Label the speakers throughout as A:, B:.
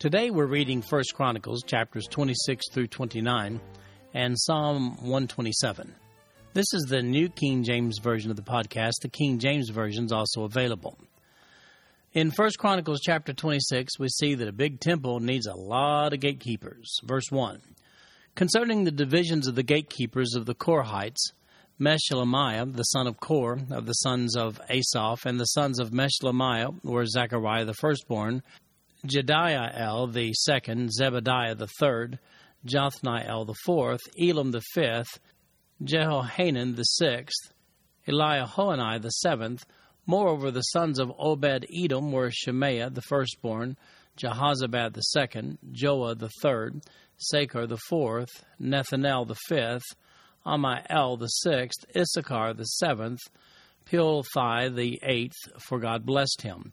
A: Today we're reading 1 Chronicles chapters 26 through 29 and Psalm 127. This is the New King James Version of the podcast. The King James Version is also available. In 1 Chronicles chapter 26, we see that a big temple needs a lot of gatekeepers. Verse 1 Concerning the divisions of the gatekeepers of the Korhites, Meshelemiah, the son of Kor, of the sons of Asaph, and the sons of Meshelemiah were Zechariah the firstborn, Jediael the second, Zebadiah the third, Jathniel the fourth, Elam the fifth, Jehohanan the sixth, Eliehoenai the seventh. Moreover, the sons of Obed Edom were Shemaiah the firstborn, Jehozabad the second, Joah the third, Sacar the fourth, Nethanel the fifth, Ammiel the sixth, Issachar the seventh, Peulthai the eighth, for God blessed him.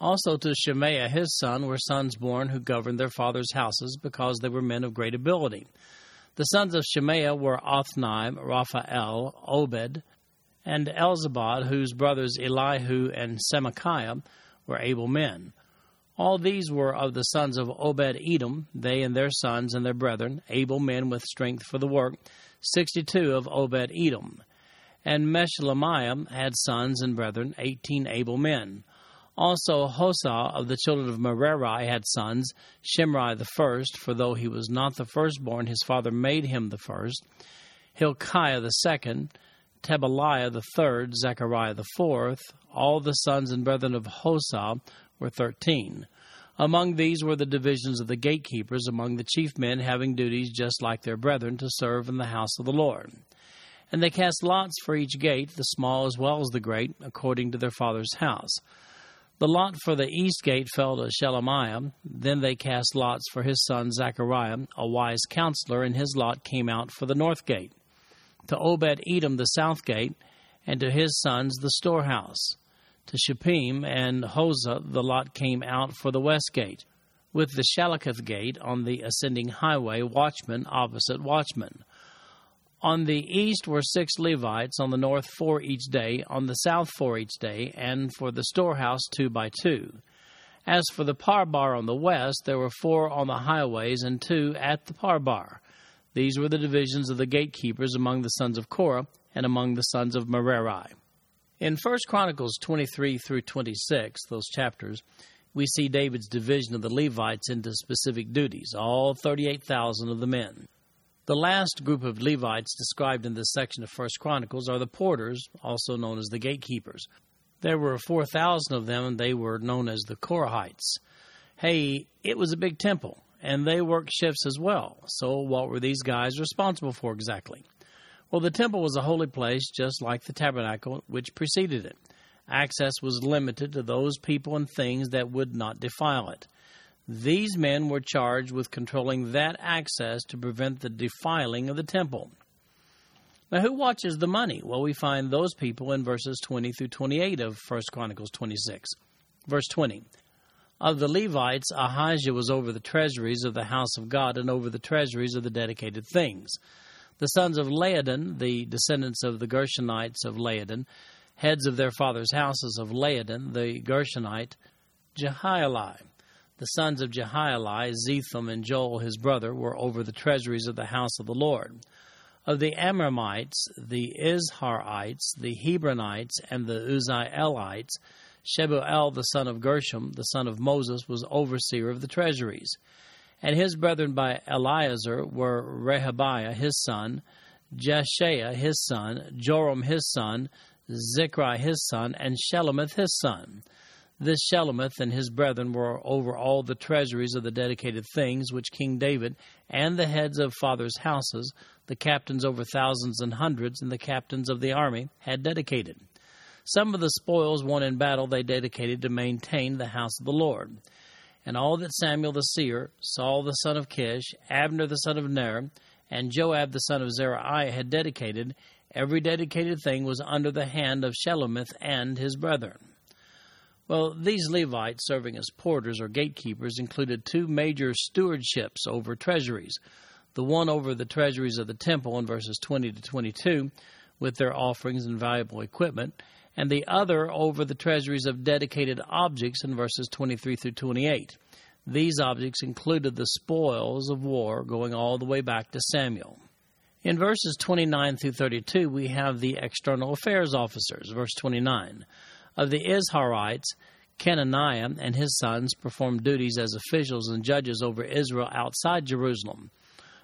A: Also to Shemaiah his son were sons born who governed their father's houses, because they were men of great ability. The sons of Shemaiah were Othni, Rephael, Obed, and Elzabad, whose brothers Elihu and Semachiah were able men. All these were of the sons of Obed Edom, they and their sons and their brethren, able men with strength for the work, sixty two of Obed Edom. And Meshelemiah had sons and brethren, eighteen able men. Also Hosah of the children of Merari had sons, Shimri the first, for though he was not the firstborn, his father made him the first, Hilkiah the second, Tebaliah the third, Zechariah the fourth. All the sons and brethren of Hosah were thirteen. Among these were the divisions of the gatekeepers, among the chief men having duties just like their brethren to serve in the house of the Lord. And they cast lots for each gate, the small as well as the great, according to their father's house. The lot for the east gate fell to Shelemiah. Then they cast lots for his son Zechariah, a wise counselor, and his lot came out for the north gate. To Obed Edom the south gate, and to his sons the storehouse to Shuppim and Hosah the lot came out for the west gate, with the Shallecheth gate on the ascending highway, watchman opposite watchman. On the east were six Levites, on the north four each day, on the south four each day, and for the storehouse two by two. As for the parbar on the west, there were four on the highways and two at the parbar. These were the divisions of the gatekeepers among the sons of Korah and among the sons of Merari. In 1 Chronicles 23 through 26, those chapters, we see David's division of the Levites into specific duties, all 38,000 of the men. The last group of Levites described in this section of 1 Chronicles are the porters, also known as the gatekeepers. There were 4,000 of them, and they were known as the Korhites. Hey, it was a big temple, and they worked shifts as well. So, what were these guys responsible for exactly? Well, the temple was a holy place just like the tabernacle which preceded it. Access was limited to those people and things that would not defile it. These men were charged with controlling that access to prevent the defiling of the temple. Now, who watches the money? Well, we find those people in verses 20 through 28 of 1 Chronicles 26. Verse 20 Of the Levites, Ahijah was over the treasuries of the house of God and over the treasuries of the dedicated things. The sons of Laadan, the descendants of the Gershonites of Laadan, heads of their fathers' houses of Laadan, the Gershonite, Jehieli. The sons of Jehieli, Zetham and Joel his brother, were over the treasuries of the house of the Lord. Of the Amramites, the Izharites, the Hebronites, and the Uzzielites, Shebuel the son of Gershom, the son of Moses, was overseer of the treasuries. And his brethren by Eleazar were Rehabiah his son, Jeshaiah his son, Joram his son, Zichri his son, and Shelomith his son. This Shelomith and his brethren were over all the treasuries of the dedicated things which King David and the heads of fathers' houses, the captains over thousands and hundreds, and the captains of the army had dedicated. Some of the spoils won in battle they dedicated to maintain the house of the Lord. and all that Samuel the seer, Saul the son of Kish, Abner the son of Ner, and Joab the son of Zeruiah had dedicated, every dedicated thing was under the hand of Shelomith and his brethren. Well, these Levites serving as porters or gatekeepers included two major stewardships over treasuries. The one over the treasuries of the temple in verses 20 to 22, with their offerings and valuable equipment, and the other over the treasuries of dedicated objects in verses 23 through 28. These objects included the spoils of war going all the way back to Samuel. In verses 29 through 32, we have the external affairs officers. Verse 29 Of the Izharites, Chenaniah and his sons performed duties as officials and judges over Israel outside Jerusalem.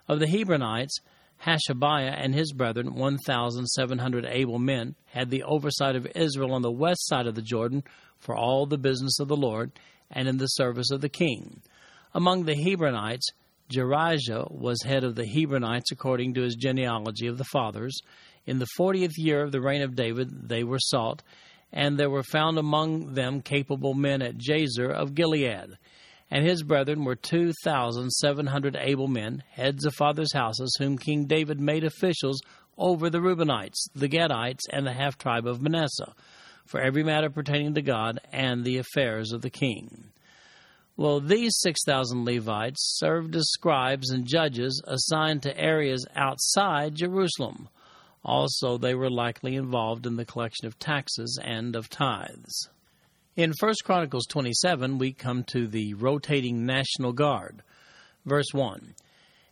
A: Of the Hebronites, Hashabiah and his brethren, 1,700 able men, had the oversight of Israel on the west side of the Jordan for all the business of the Lord and in the service of the king. Among the Hebronites, Jerijah was head of the Hebronites according to his genealogy of the fathers. In the fortieth year of the reign of David, they were sought, and there were found among them capable men at Jazer of Gilead and his brethren were two thousand seven hundred able men, heads of fathers' houses, whom King David made officials over the Reubenites, the Gadites, and the half tribe of Manasseh, for every matter pertaining to God and the affairs of the king. Well, these 6,000 Levites served as scribes and judges assigned to areas outside Jerusalem. Also, they were likely involved in the collection of taxes and of tithes. In 1 Chronicles 27, we come to the rotating National Guard. Verse 1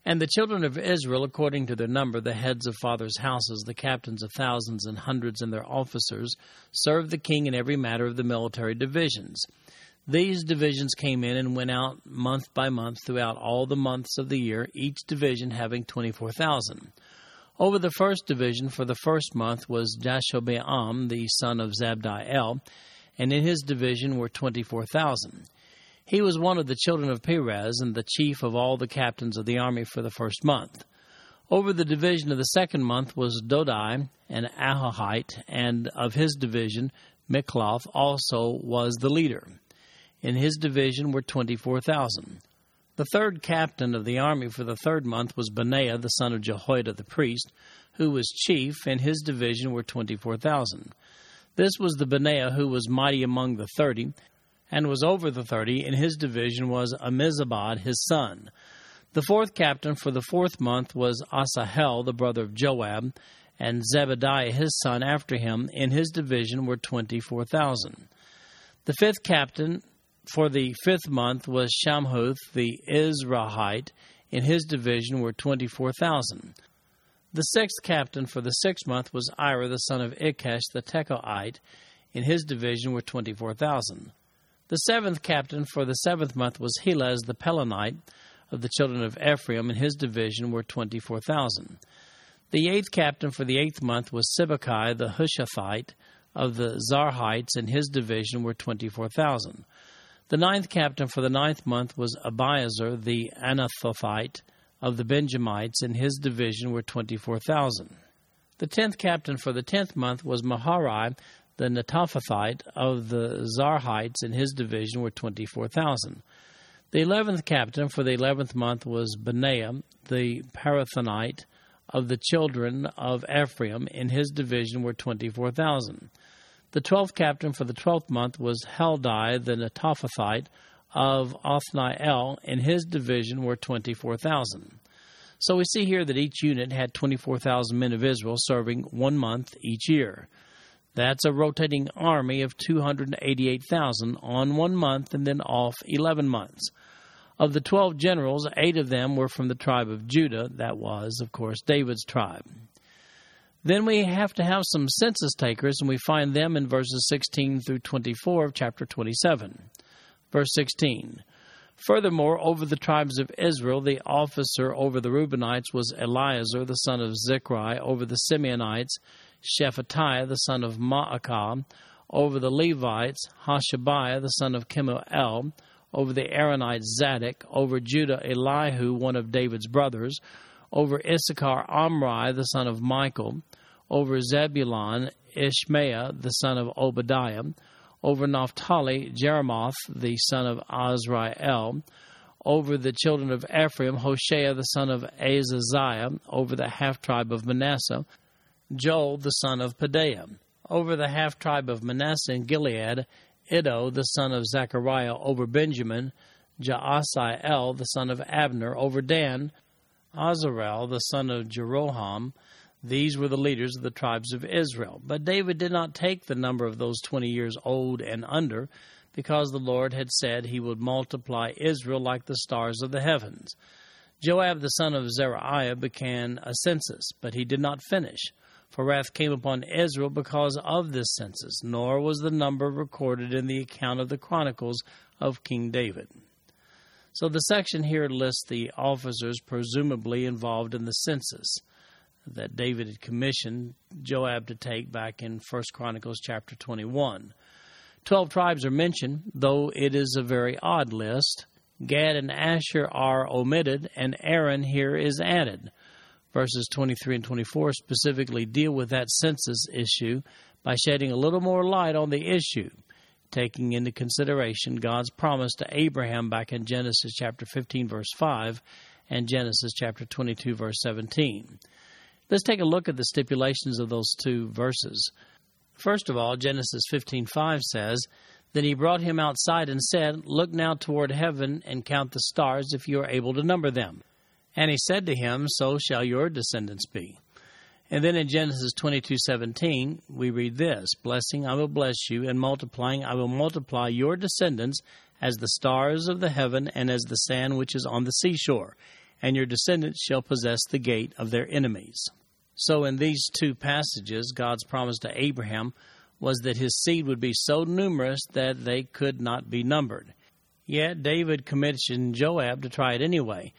A: And the children of Israel, according to their number, the heads of fathers' houses, the captains of thousands and hundreds, and their officers, served the king in every matter of the military divisions. These divisions came in and went out month by month throughout all the months of the year, each division having 24,000. Over the first division for the first month was Jashobeam, the son of Zabdiel and in his division were 24,000. He was one of the children of Perez and the chief of all the captains of the army for the first month. Over the division of the second month was Dodai, an Ahohite, and of his division, Mikloth also was the leader. In his division were 24,000. The third captain of the army for the third month was Benaiah, the son of Jehoiada the priest, who was chief, and his division were 24,000. This was the Benaiah who was mighty among the thirty, and was over the thirty, and his division was Ammizabad his son. The fourth captain for the fourth month was Asahel, the brother of Joab, and Zebadiah his son after him. In his division were twenty four thousand. The fifth captain for the fifth month was Shamhuth the Izrahite. In his division were twenty four thousand. The sixth captain for the sixth month was Ira, the son of Ikkesh the Tekoite. In his division were 24,000. The seventh captain for the seventh month was Helez the Pelonite of the children of Ephraim. In his division were 24,000. The eighth captain for the eighth month was Sibbechai the Hushathite of the Zarhites. In his division were 24,000. The ninth captain for the ninth month was Abiezer the Anathothite of the Benjamites and his division were 24,000. The tenth captain for the tenth month was Maharai, the Netophathite of the Zarhites and his division were 24,000. The eleventh captain for the eleventh month was Benaiah, the Pirathonite of the children of Ephraim and his division were 24,000. The twelfth captain for the twelfth month was Heldai, the Netophathite of Othniel and his division were 24,000. So we see here that each unit had 24,000 men of Israel serving one month each year. That's a rotating army of 288,000 on one month and then off 11 months. Of the 12 generals, eight of them were from the tribe of Judah. That was, of course, David's tribe. Then we have to have some census takers, and we find them in verses 16 through 24 of chapter 27. Verse 16 Furthermore, over the tribes of Israel, the officer over the Reubenites was Eliezer, the son of Zichri, over the Simeonites, Shephatiah, the son of Maachah, over the Levites, Hashabiah, the son of Kemuel, over the Aaronites, Zadok, over Judah, Elihu, one of David's brothers, over Issachar, Omri, the son of Michael, over Zebulun, Ishmaiah, the son of Obadiah, Over Naphtali, Jerimoth, the son of Azriel. Over the children of Ephraim, Hoshea, the son of Azaziah. Over the half tribe of Manasseh, Joel, the son of Pedaiah. Over the half tribe of Manasseh in Gilead, Iddo, the son of Zechariah. Over Benjamin, Jaasiel, the son of Abner. Over Dan, Azarel, the son of Jeroham. These were the leaders of the tribes of Israel. But David did not take the number of those twenty years old and under, because the Lord had said he would multiply Israel like the stars of the heavens. Joab the son of Zeruiah began a census, but he did not finish. For wrath came upon Israel because of this census, nor was the number recorded in the account of the Chronicles of King David. So the section here lists the officers presumably involved in the census that David had commissioned Joab to take back in 1 Chronicles chapter 21. Twelve tribes are mentioned, though it is a very odd list. Gad and Asher are omitted, and Aaron here is added. Verses 23 and 24 specifically deal with that census issue by shedding a little more light on the issue, taking into consideration God's promise to Abraham back in Genesis chapter 15, verse 5, and Genesis chapter 22, verse 17. Let's take a look at the stipulations of those two verses. First of all, Genesis 15:5 says, "Then he brought him outside and said, Look now toward heaven and count the stars if you are able to number them. And he said to him, So shall your descendants be." And then in Genesis 22:17, we read this, "Blessing I will bless you, and multiplying I will multiply your descendants as the stars of the heaven and as the sand which is on the seashore, and your descendants shall possess the gate of their enemies." So, in these two passages, God's promise to Abraham was that his seed would be so numerous that they could not be numbered. Yet, David commissioned Joab to try it anyway.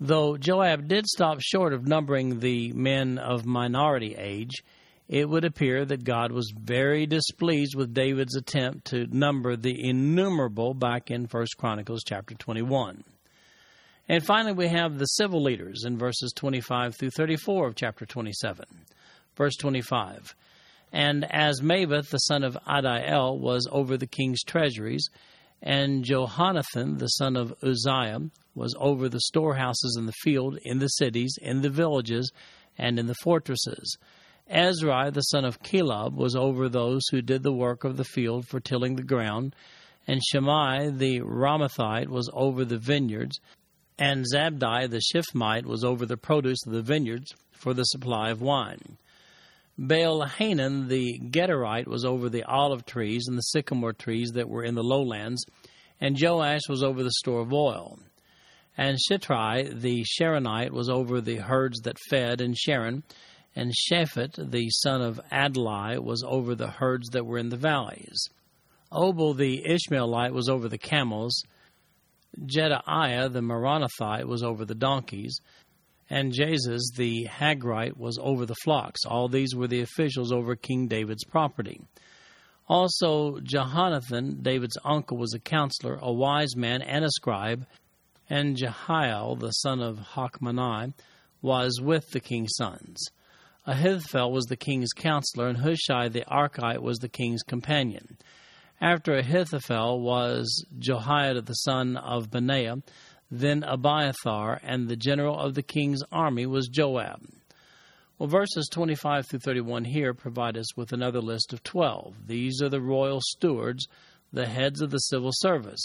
A: Though Joab did stop short of numbering the men of minority age, it would appear that God was very displeased with David's attempt to number the innumerable back in 1 Chronicles chapter 21. And finally, we have the civil leaders in verses 25 through 34 of chapter 27. Verse 25 And Azmaveth, the son of Adiel, was over the king's treasuries, and Jehonathan, the son of Uzziah, was over the storehouses in the field, in the cities, in the villages, and in the fortresses. Ezri, the son of Chelub, was over those who did the work of the field for tilling the ground, and Shimei the Ramathite was over the vineyards, and Zabdi the Shiphmite was over the produce of the vineyards for the supply of wine. Baal Hanan the Gederite was over the olive trees and the sycamore trees that were in the lowlands, and Joash was over the store of oil. And Shitrai the Sharonite was over the herds that fed in Sharon, and Shaphat the son of Adlai was over the herds that were in the valleys. Obil the Ishmaelite was over the camels, Jehdeiah the Meronothite was over the donkeys, and Jaziz the Hagrite was over the flocks. All these were the officials over King David's property. Also, Jehonathan, David's uncle, was a counselor, a wise man, and a scribe, and Jehiel, the son of Hachmoni, was with the king's sons. Ahithophel was the king's counselor, and Hushai the Archite was the king's companion. After Ahithophel was Jehoiada the son of Benaiah, then Abiathar, and the general of the king's army was Joab. Well, verses 25 through 31 here provide us with another list of 12. These are the royal stewards, the heads of the civil service.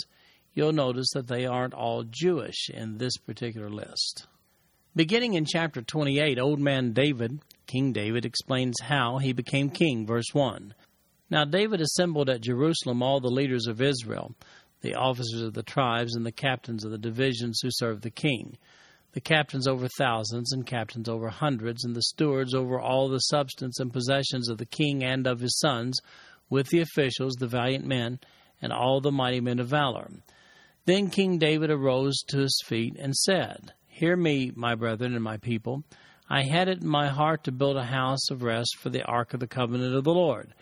A: You'll notice that they aren't all Jewish in this particular list. Beginning in chapter 28, Old Man David, King David, explains how he became king, verse 1. Now David assembled at Jerusalem all the leaders of Israel, the officers of the tribes, and the captains of the divisions who served the king, the captains over thousands, and captains over hundreds, and the stewards over all the substance and possessions of the king and of his sons, with the officials, the valiant men, and all the mighty men of valor. Then King David arose to his feet and said, Hear me, my brethren and my people. I had it in my heart to build a house of rest for the ark of the covenant of the Lord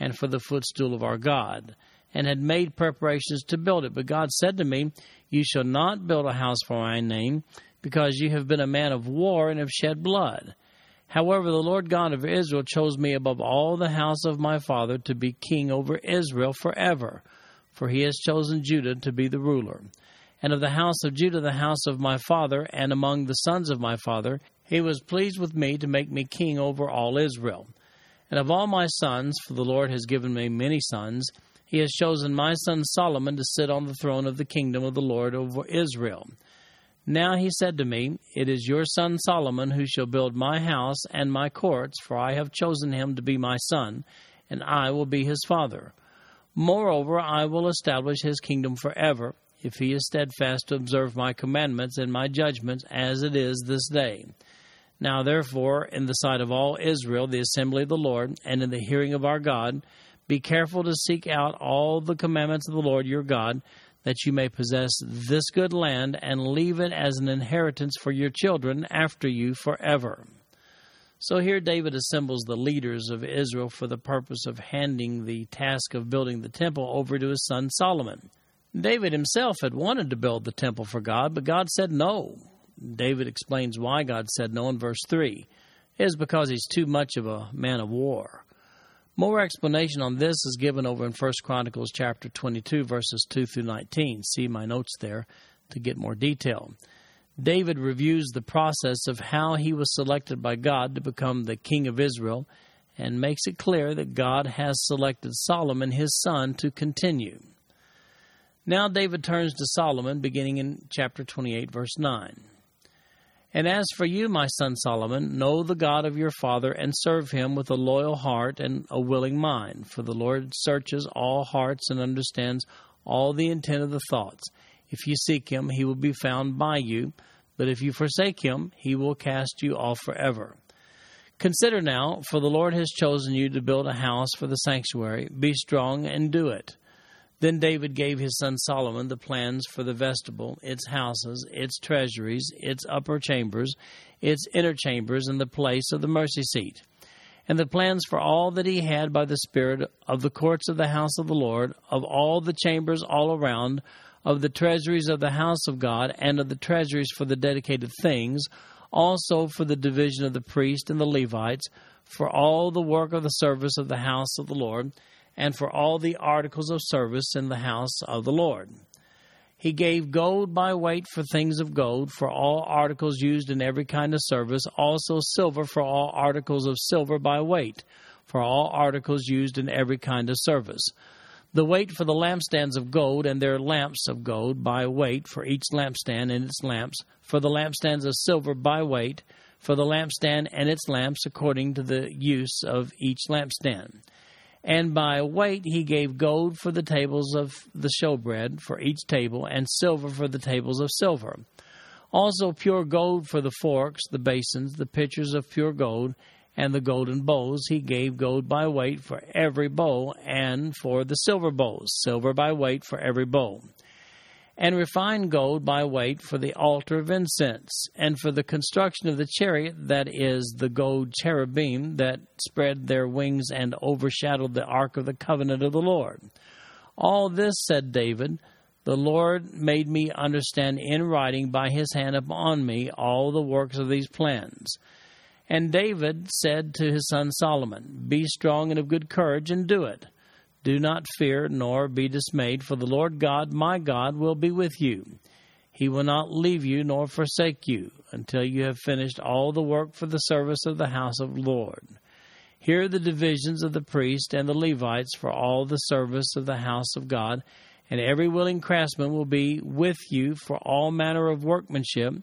A: and for the footstool of our God, and had made preparations to build it. But God said to me, You shall not build a house for my name, because you have been a man of war and have shed blood. However, the Lord God of Israel chose me above all the house of my father to be king over Israel forever, for he has chosen Judah to be the ruler. And of the house of Judah, the house of my father, and among the sons of my father, he was pleased with me to make me king over all Israel. And of all my sons, for the Lord has given me many sons, he has chosen my son Solomon to sit on the throne of the kingdom of the Lord over Israel. Now he said to me, It is your son Solomon who shall build my house and my courts, for I have chosen him to be my son, and I will be his father. Moreover, I will establish his kingdom forever, if he is steadfast to observe my commandments and my judgments, as it is this day. Now, therefore, in the sight of all Israel, the assembly of the Lord, and in the hearing of our God, be careful to seek out all the commandments of the Lord your God that you may possess this good land and leave it as an inheritance for your children after you forever. So here David assembles the leaders of Israel for the purpose of handing the task of building the temple over to his son Solomon. David himself had wanted to build the temple for God, but God said no. David explains why God said no in verse 3. It is because he's too much of a man of war. More explanation on this is given over in 1 Chronicles chapter 22 verses 2 through 19. See my notes there to get more detail. David reviews the process of how he was selected by God to become the king of Israel and makes it clear that God has selected Solomon, his son, to continue. Now David turns to Solomon, beginning in chapter 28, verse 9. And as for you, my son Solomon, know the God of your father and serve him with a loyal heart and a willing mind. For the Lord searches all hearts and understands all the intent of the thoughts. If you seek him, he will be found by you, but if you forsake him, he will cast you off forever. Consider now, for the Lord has chosen you to build a house for the sanctuary. Be strong and do it. Then David gave his son Solomon the plans for the vestibule, its houses, its treasuries, its upper chambers, its inner chambers, and the place of the mercy seat, and the plans for all that he had by the Spirit of the courts of the house of the Lord, of all the chambers all around, of the treasuries of the house of God, and of the treasuries for the dedicated things, also for the division of the priest and the Levites, for all the work of the service of the house of the Lord and for all the articles of service in the house of the Lord. He gave gold by weight for things of gold, for all articles used in every kind of service, also silver for all articles of silver by weight, for all articles used in every kind of service. The weight for the lampstands of gold and their lamps of gold by weight for each lampstand and its lamps, for the lampstands of silver by weight, for the lampstand and its lamps according to the use of each lampstand and by weight he gave gold for the tables of the showbread for each table, and silver for the tables of silver. Also pure gold for the forks, the basins, the pitchers of pure gold, and the golden bowls. He gave gold by weight for every bowl, and for the silver bowls, silver by weight for every bowl and refined gold by weight for the altar of incense, and for the construction of the chariot, that is, the gold cherubim that spread their wings and overshadowed the ark of the covenant of the Lord. All this, said David, the Lord made me understand in writing by his hand upon me all the works of these plans. And David said to his son Solomon, Be strong and of good courage, and do it. Do not fear nor be dismayed, for the Lord God, my God, will be with you. He will not leave you nor forsake you until you have finished all the work for the service of the house of the Lord. Here are the divisions of the priests and the Levites for all the service of the house of God, and every willing craftsman will be with you for all manner of workmanship,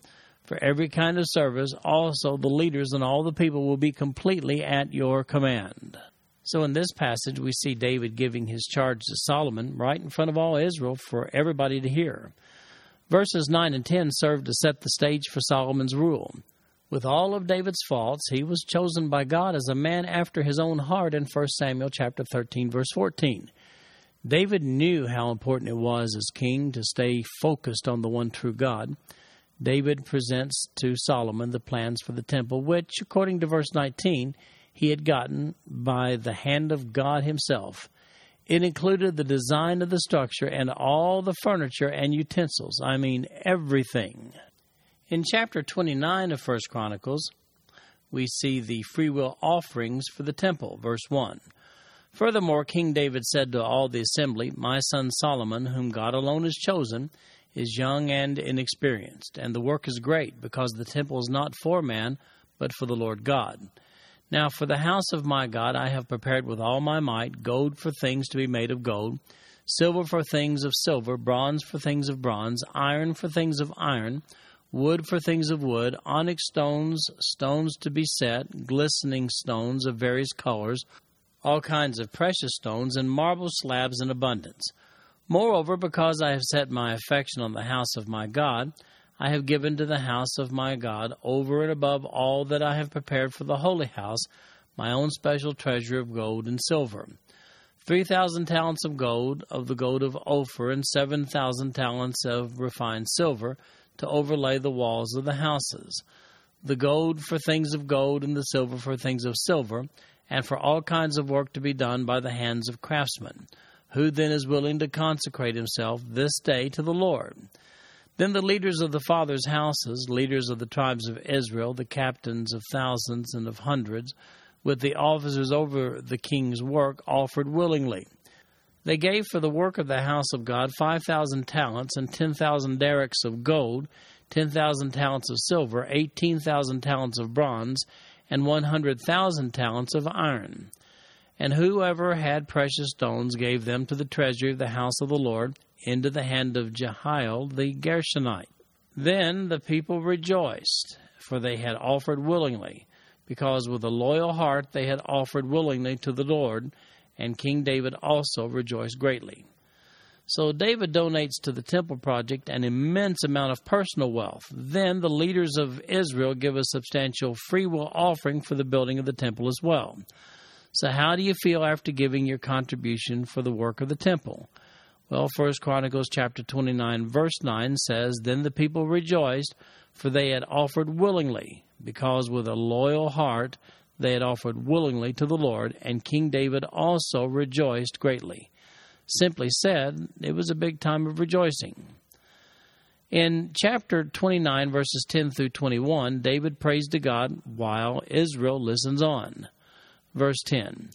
A: for every kind of service. Also, the leaders and all the people will be completely at your command. So in this passage, we see David giving his charge to Solomon right in front of all Israel for everybody to hear. Verses 9 and 10 serve to set the stage for Solomon's rule. With all of David's faults, he was chosen by God as a man after his own heart in 1 Samuel chapter 13 verse 14. David knew how important it was as king to stay focused on the one true God. David presents to Solomon the plans for the temple, which, according to verse 19, he had gotten by the hand of God Himself. It included the design of the structure and all the furniture and utensils. I mean, everything. In chapter 29 of First Chronicles, we see the free will offerings for the temple. Verse 1. Furthermore, King David said to all the assembly, My son Solomon, whom God alone has chosen, is young and inexperienced, and the work is great, because the temple is not for man, but for the Lord God. Now, for the house of my God I have prepared with all my might gold for things to be made of gold, silver for things of silver, bronze for things of bronze, iron for things of iron, wood for things of wood, onyx stones, stones to be set, glistening stones of various colors, all kinds of precious stones, and marble slabs in abundance. Moreover, because I have set my affection on the house of my God, I have given to the house of my God, over and above all that I have prepared for the holy house, my own special treasure of gold and silver. Three thousand talents of gold, of the gold of Ophir, and seven thousand talents of refined silver, to overlay the walls of the houses. The gold for things of gold, and the silver for things of silver, and for all kinds of work to be done by the hands of craftsmen. Who then is willing to consecrate himself this day to the Lord? Then the leaders of the fathers' houses, leaders of the tribes of Israel, the captains of thousands and of hundreds, with the officers over the king's work, offered willingly. They gave for the work of the house of God five thousand talents and ten thousand darics of gold, ten thousand talents of silver, eighteen thousand talents of bronze, and one hundred thousand talents of iron. And whoever had precious stones gave them to the treasury of the house of the Lord, into the hand of Jehiel the Gershonite. Then the people rejoiced, for they had offered willingly, because with a loyal heart they had offered willingly to the Lord, and King David also rejoiced greatly. So David donates to the temple project an immense amount of personal wealth. Then the leaders of Israel give a substantial free will offering for the building of the temple as well. So how do you feel after giving your contribution for the work of the temple? Well, First Chronicles chapter 29 verse 9 says, Then the people rejoiced, for they had offered willingly, because with a loyal heart they had offered willingly to the Lord, and King David also rejoiced greatly. Simply said, it was a big time of rejoicing. In chapter 29, verses 10 through 21, David prays to God while Israel listens on. Verse 10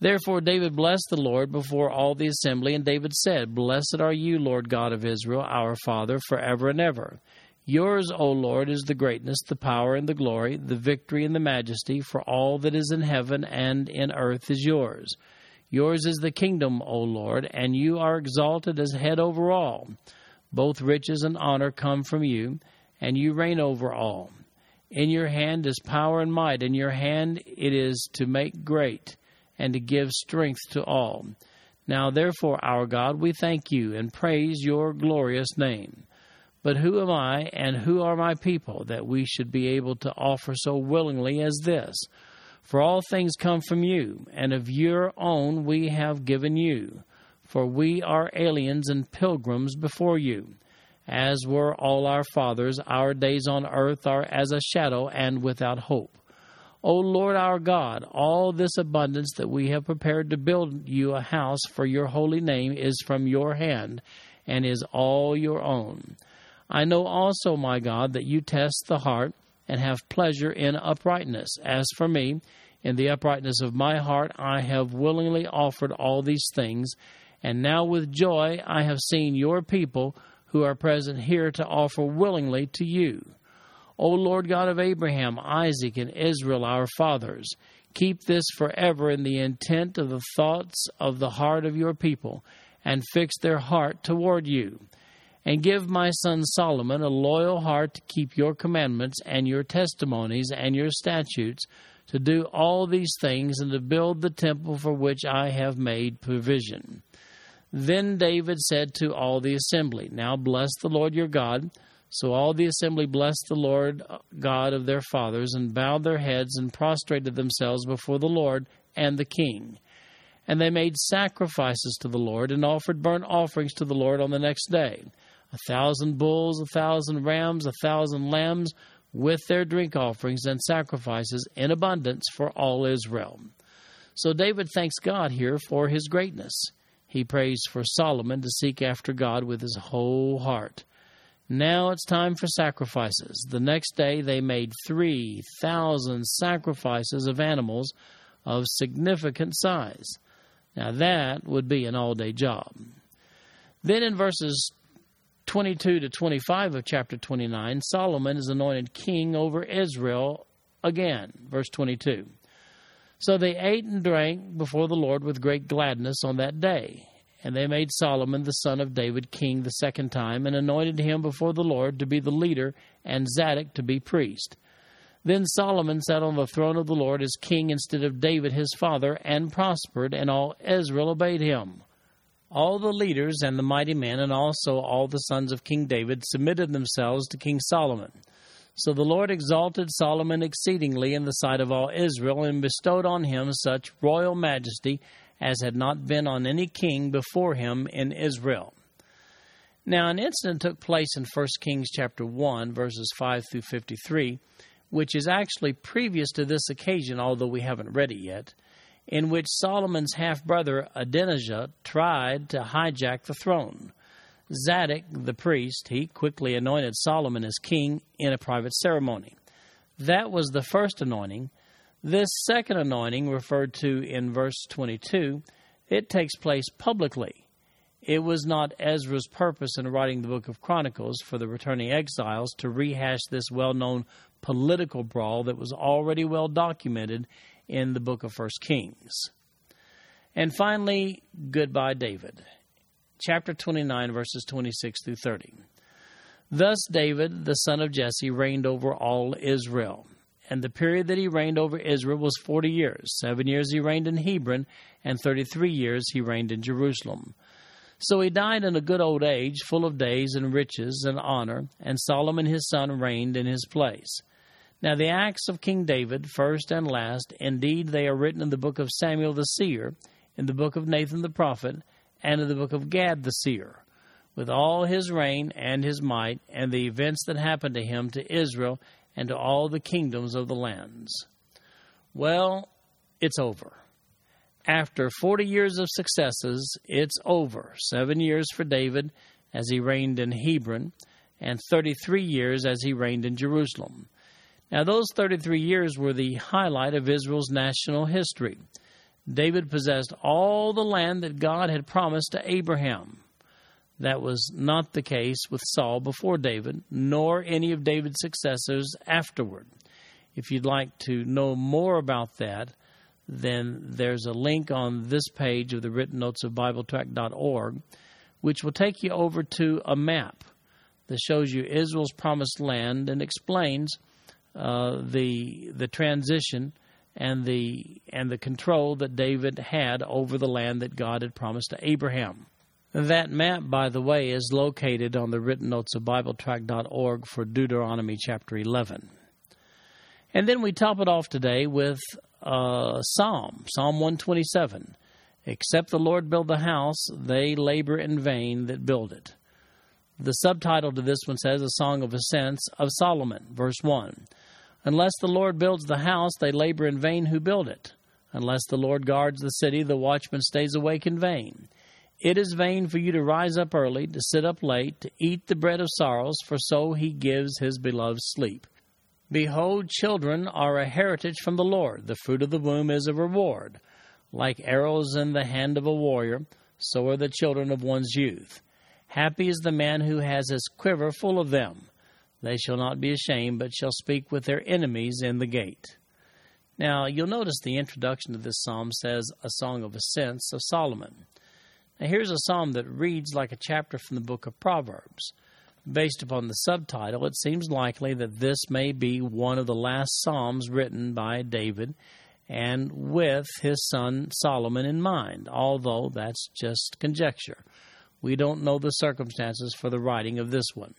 A: Therefore David blessed the Lord before all the assembly, and David said, Blessed are you, Lord God of Israel, our Father, forever and ever. Yours, O Lord, is the greatness, the power, and the glory, the victory and the majesty, for all that is in heaven and in earth is yours. Yours is the kingdom, O Lord, and you are exalted as head over all. Both riches and honor come from you, and you reign over all. In your hand is power and might, in your hand it is to make great and to give strength to all. Now, therefore, our God, we thank you and praise your glorious name. But who am I and who are my people that we should be able to offer so willingly as this? For all things come from you, and of your own we have given you. For we are aliens and pilgrims before you. As were all our fathers, our days on earth are as a shadow and without hope. O Lord our God, all this abundance that we have prepared to build you a house for your holy name is from your hand, and is all your own. I know also, my God, that you test the heart and have pleasure in uprightness. As for me, in the uprightness of my heart, I have willingly offered all these things, and now with joy I have seen your people who are present here to offer willingly to you. O Lord God of Abraham, Isaac, and Israel, our fathers, keep this forever in the intent of the thoughts of the heart of your people, and fix their heart toward you. And give my son Solomon a loyal heart to keep your commandments and your testimonies and your statutes, to do all these things and to build the temple for which I have made provision. Then David said to all the assembly, Now bless the Lord your God. So all the assembly blessed the Lord uh, God of their fathers, and bowed their heads and prostrated themselves before the Lord and the king. And they made sacrifices to the Lord, and offered burnt offerings to the Lord on the next day a thousand bulls, a thousand rams, a thousand lambs, with their drink offerings and sacrifices in abundance for all Israel. So David thanks God here for his greatness. He prays for Solomon to seek after God with his whole heart. Now it's time for sacrifices. The next day they made 3,000 sacrifices of animals of significant size. Now that would be an all day job. Then in verses 22 to 25 of chapter 29, Solomon is anointed king over Israel again. Verse 22. So they ate and drank before the Lord with great gladness on that day. And they made Solomon the son of David king the second time, and anointed him before the Lord to be the leader, and Zadok to be priest. Then Solomon sat on the throne of the Lord as king instead of David his father, and prospered, and all Israel obeyed him. All the leaders and the mighty men, and also all the sons of King David, submitted themselves to King Solomon. So the Lord exalted Solomon exceedingly in the sight of all Israel, and bestowed on him such royal majesty as had not been on any king before him in Israel. Now, an incident took place in 1 Kings chapter 1, verses 5 through 53, which is actually previous to this occasion, although we haven't read it yet, in which Solomon's half brother Adonijah tried to hijack the throne. Zadok, the priest, he quickly anointed Solomon as king in a private ceremony. That was the first anointing, this second anointing, referred to in verse 22, it takes place publicly. It was not Ezra's purpose in writing the book of Chronicles for the returning exiles to rehash this well known political brawl that was already well documented in the book of First Kings. And finally, goodbye, David. Chapter 29, verses 26 through 30. Thus David, the son of Jesse, reigned over all Israel and the period that he reigned over Israel was forty years. Seven years he reigned in Hebron, and thirty three years he reigned in Jerusalem. So he died in a good old age, full of days and riches and honor, and Solomon his son reigned in his place. Now the acts of King David, first and last, indeed they are written in the book of Samuel the seer, in the book of Nathan the prophet, and in the book of Gad the seer, with all his reign and his might, and the events that happened to him to Israel and to all the kingdoms of the lands. Well, it's over. After 40 years of successes, it's over. Seven years for David as he reigned in Hebron, and 33 years as he reigned in Jerusalem. Now, those 33 years were the highlight of Israel's national history. David possessed all the land that God had promised to Abraham. That was not the case with Saul before David, nor any of David's successors afterward. If you'd like to know more about that, then there's a link on this page of the written notes of BibleTrack.org, which will take you over to a map that shows you Israel's promised land and explains uh, the the transition and the and the control that David had over the land that God had promised to Abraham. That map, by the way, is located on the written notes of BibleTrack.org for Deuteronomy chapter 11. And then we top it off today with uh, Psalm, Psalm 127. Except the Lord build the house, they labor in vain that build it. The subtitle to this one says, A Song of Ascents of Solomon, verse 1. Unless the Lord builds the house, they labor in vain who build it. Unless the Lord guards the city, the watchman stays awake in vain. It is vain for you to rise up early, to sit up late, to eat the bread of sorrows, for so he gives his beloved sleep. Behold, children are a heritage from the Lord. The fruit of the womb is a reward. Like arrows in the hand of a warrior, so are the children of one's youth. Happy is the man who has his quiver full of them. They shall not be ashamed, but shall speak with their enemies in the gate. Now, you'll notice the introduction to this psalm says, A Song of Ascents of Solomon. Now, here's a psalm that reads like a chapter from the book of Proverbs. Based upon the subtitle, it seems likely that this may be one of the last psalms written by David and with his son Solomon in mind, although that's just conjecture. We don't know the circumstances for the writing of this one.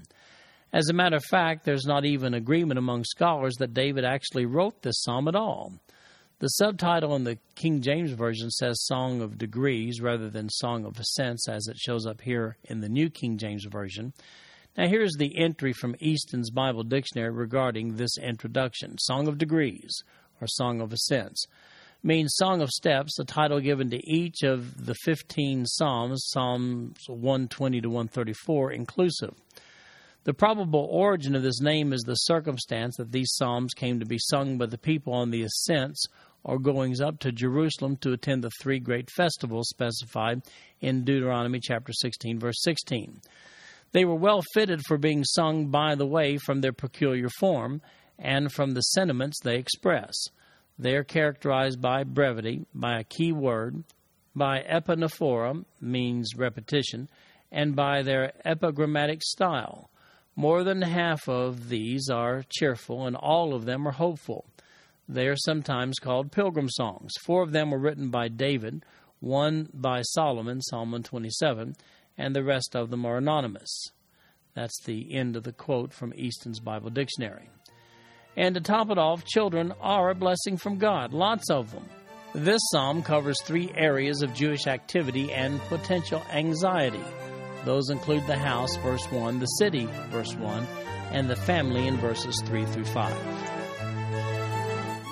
A: As a matter of fact, there's not even agreement among scholars that David actually wrote this psalm at all. The subtitle in the King James Version says Song of Degrees rather than Song of Ascents as it shows up here in the New King James Version. Now, here's the entry from Easton's Bible Dictionary regarding this introduction Song of Degrees, or Song of Ascents, means Song of Steps, a title given to each of the 15 Psalms, Psalms 120 to 134 inclusive. The probable origin of this name is the circumstance that these psalms came to be sung by the people on the ascents or goings up to Jerusalem to attend the three great festivals specified in Deuteronomy chapter 16 verse 16. They were well fitted for being sung by the way from their peculiar form and from the sentiments they express. They are characterized by brevity, by a key word, by epanaphora, means repetition, and by their epigrammatic style. More than half of these are cheerful, and all of them are hopeful. They are sometimes called pilgrim songs. Four of them were written by David, one by Solomon, Psalm 127, and the rest of them are anonymous. That's the end of the quote from Easton's Bible Dictionary. And to top it off, children are a blessing from God, lots of them. This psalm covers three areas of Jewish activity and potential anxiety. Those include the house, verse 1, the city, verse 1, and the family in verses 3 through 5.